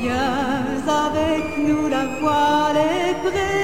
Viens avec nous la voile est prête.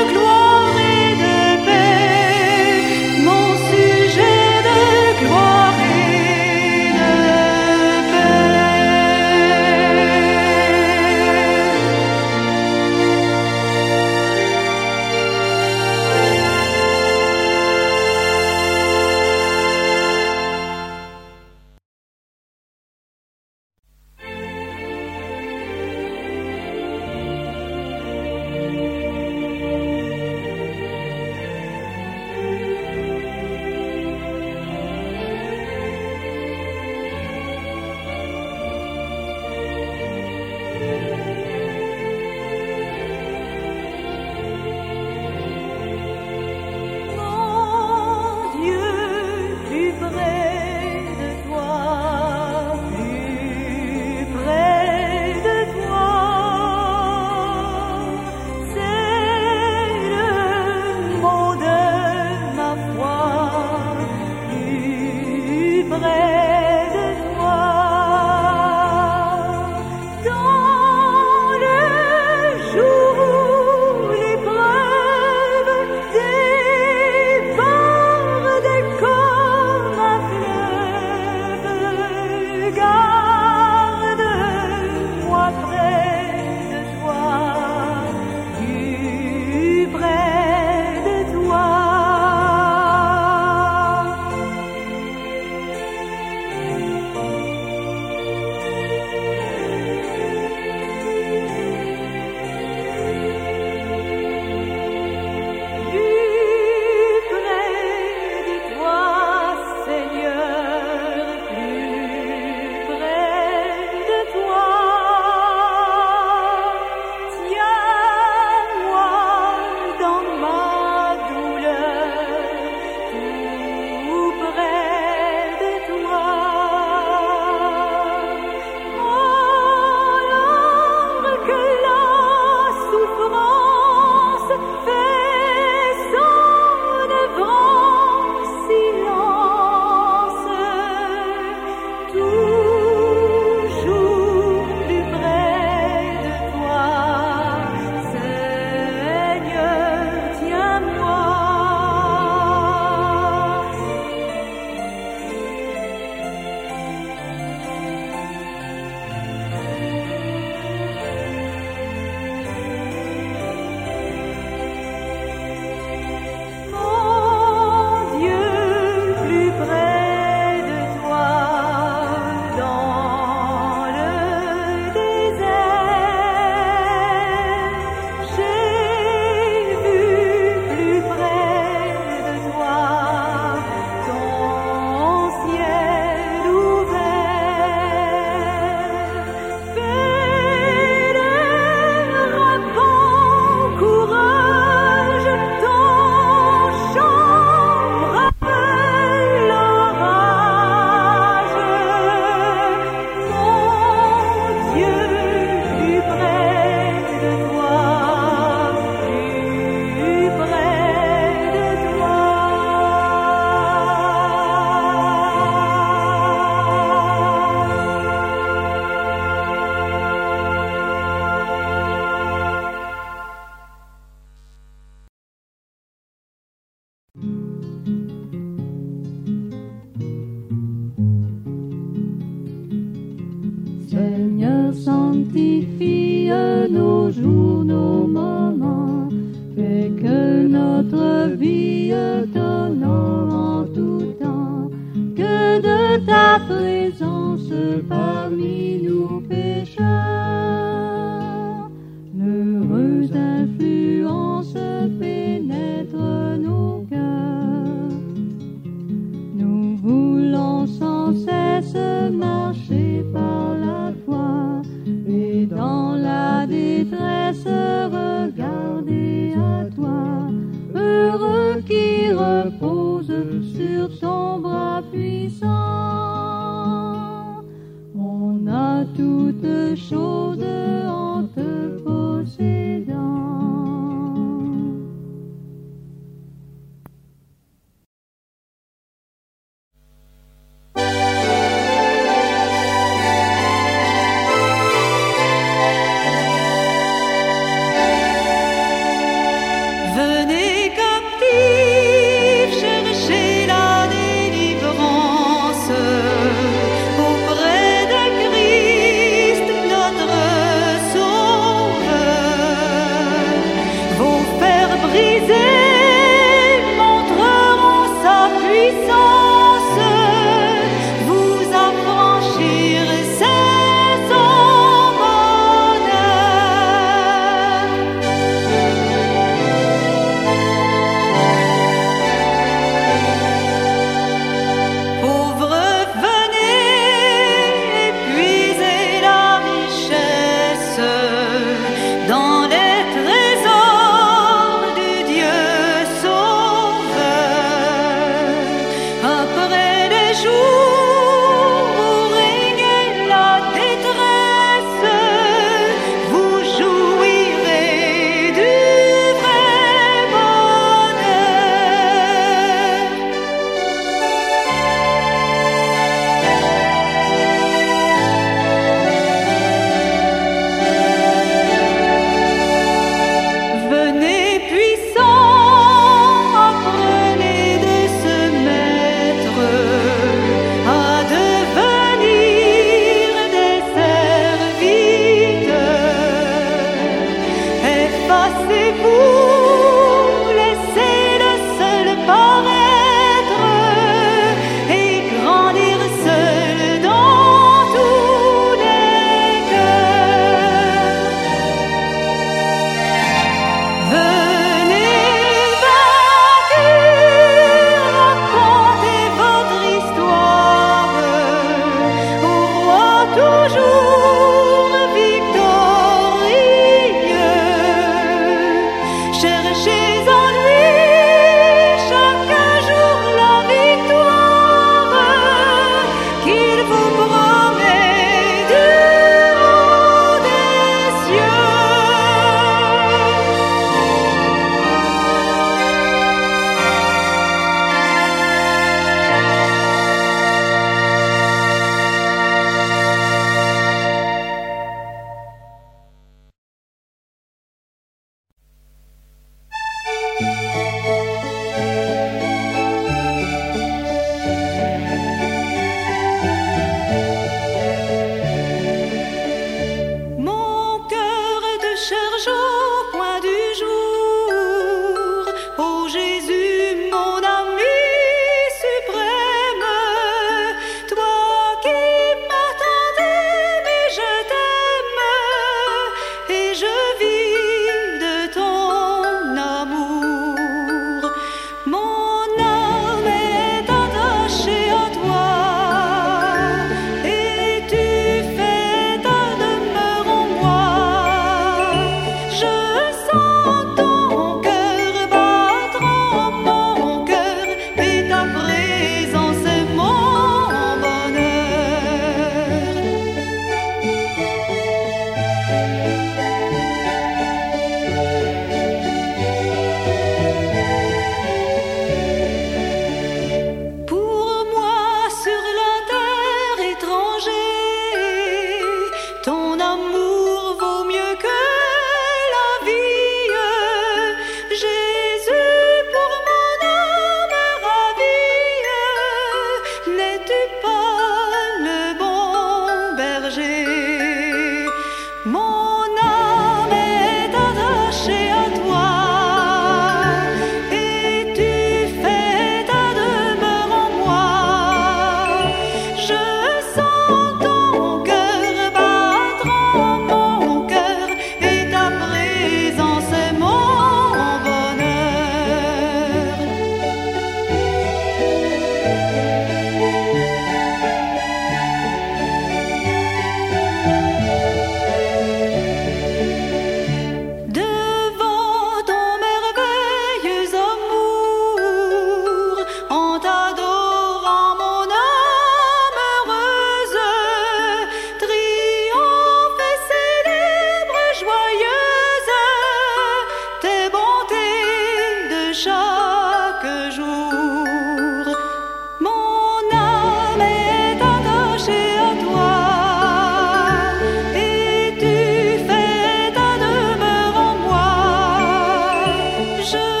show.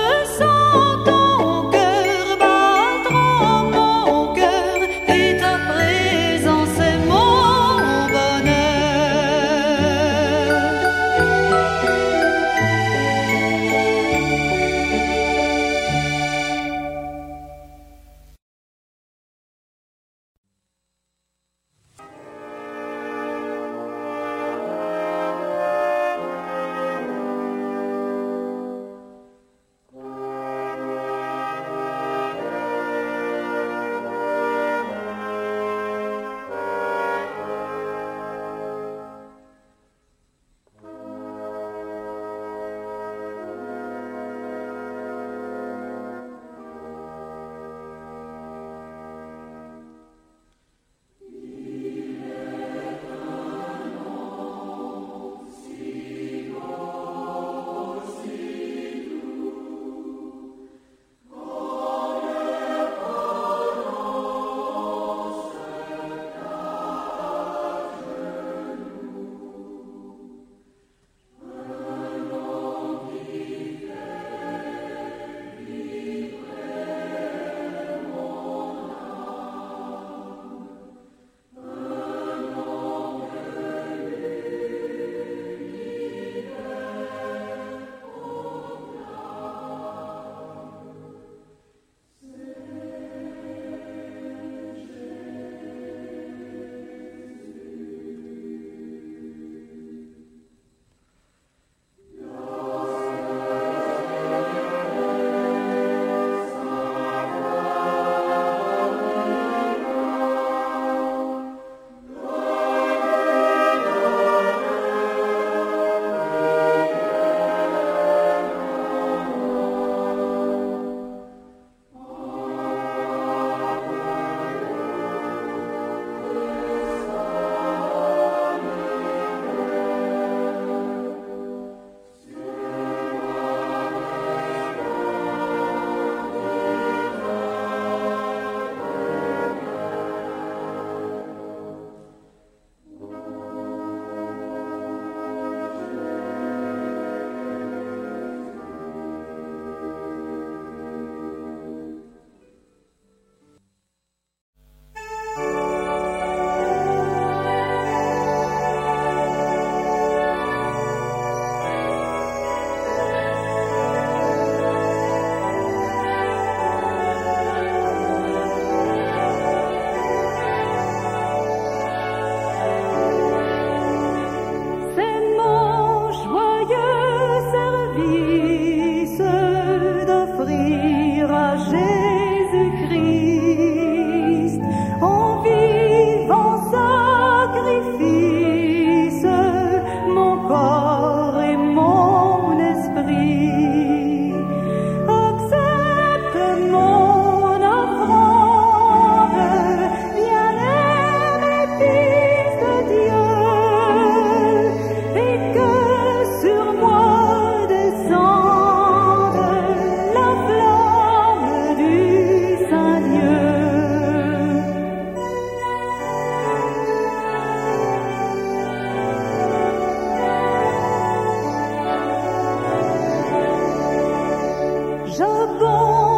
The savons.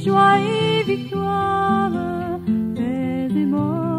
joie et victoire, paix et mort.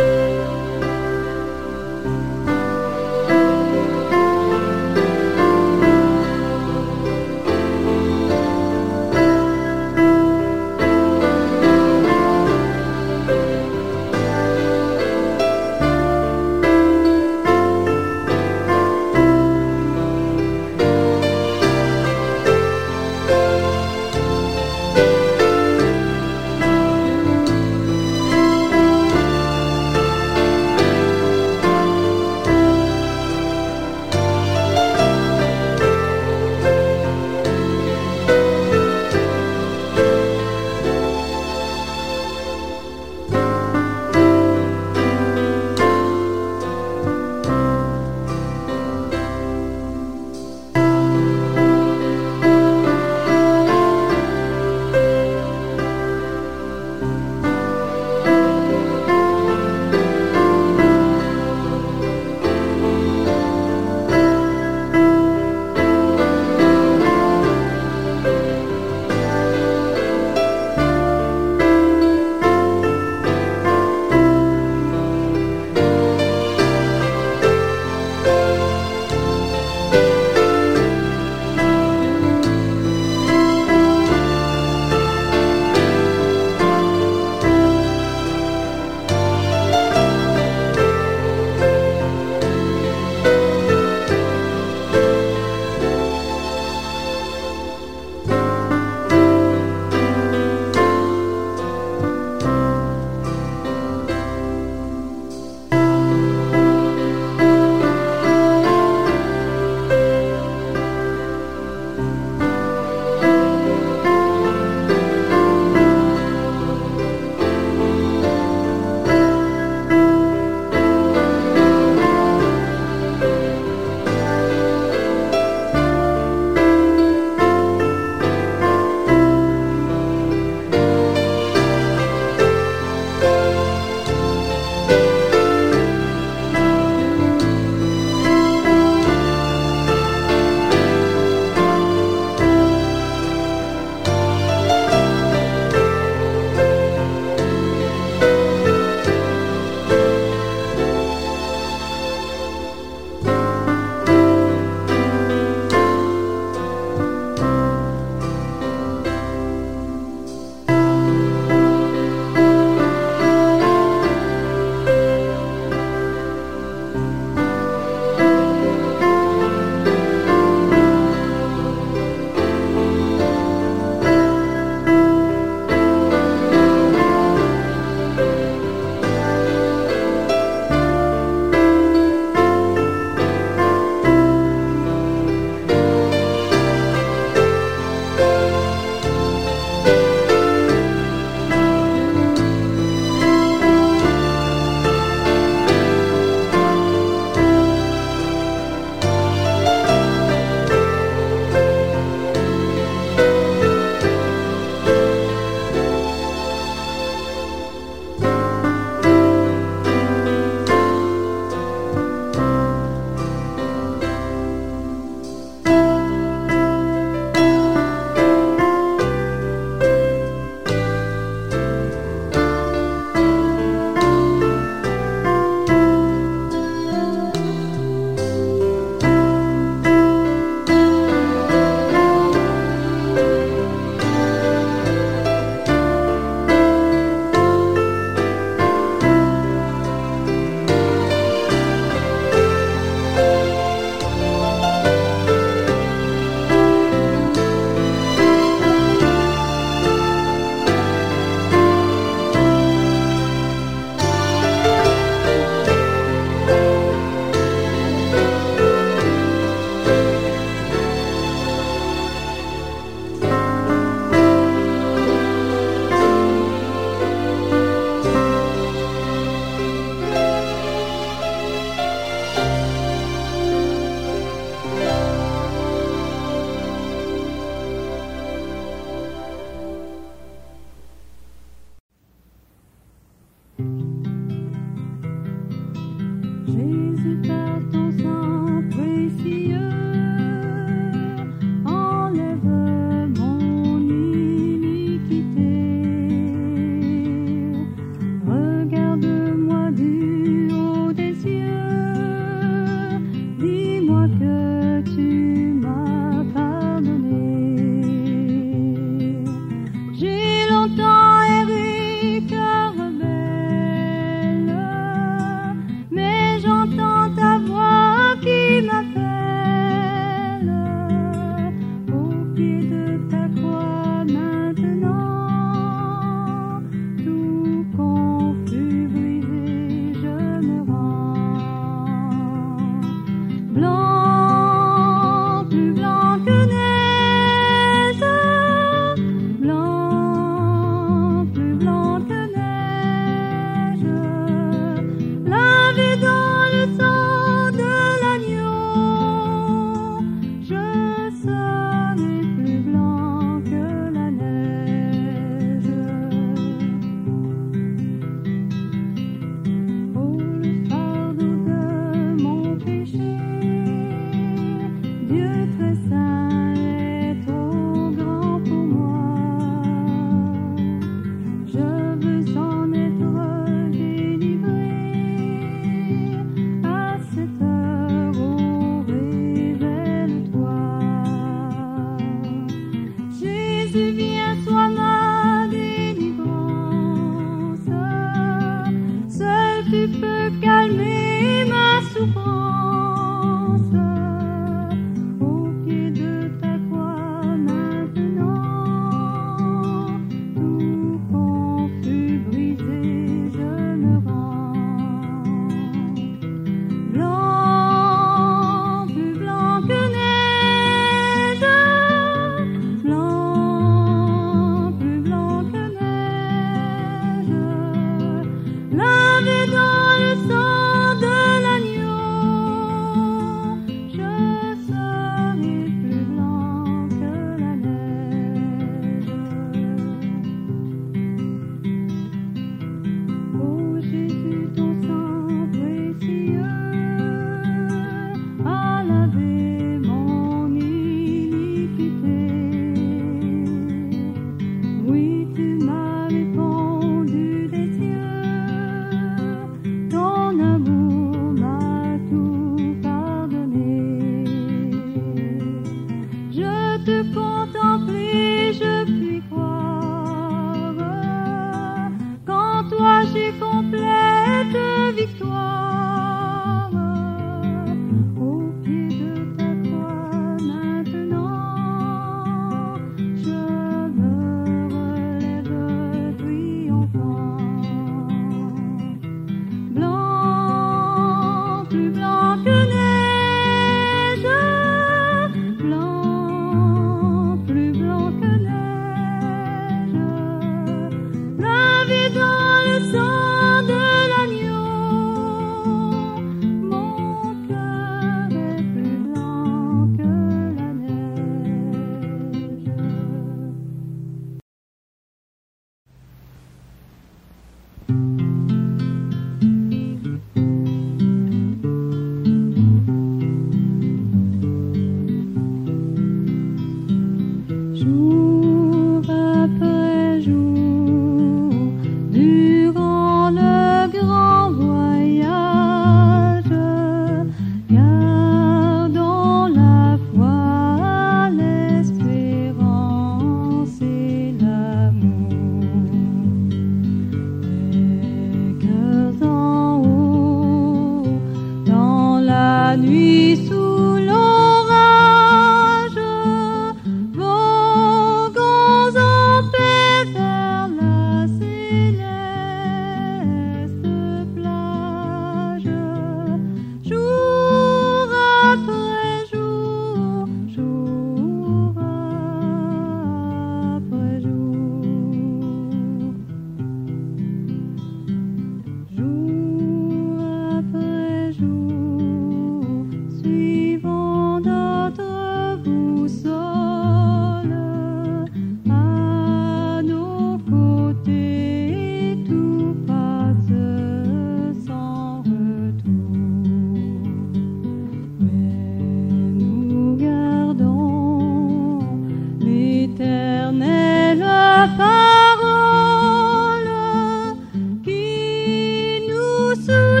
Sư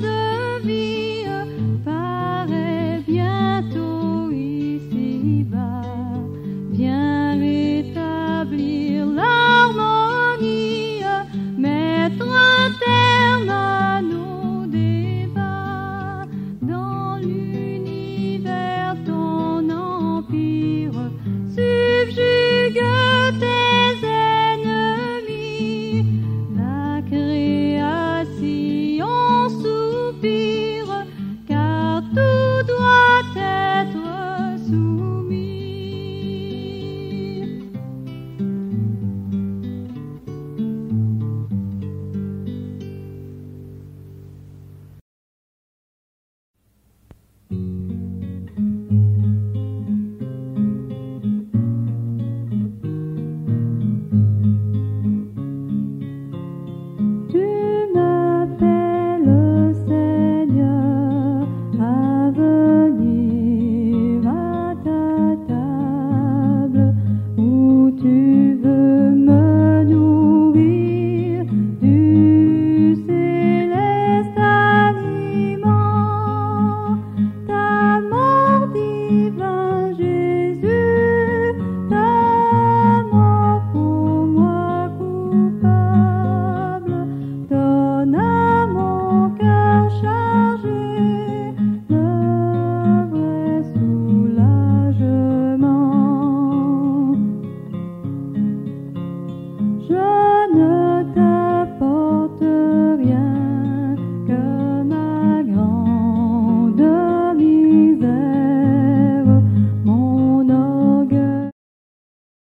the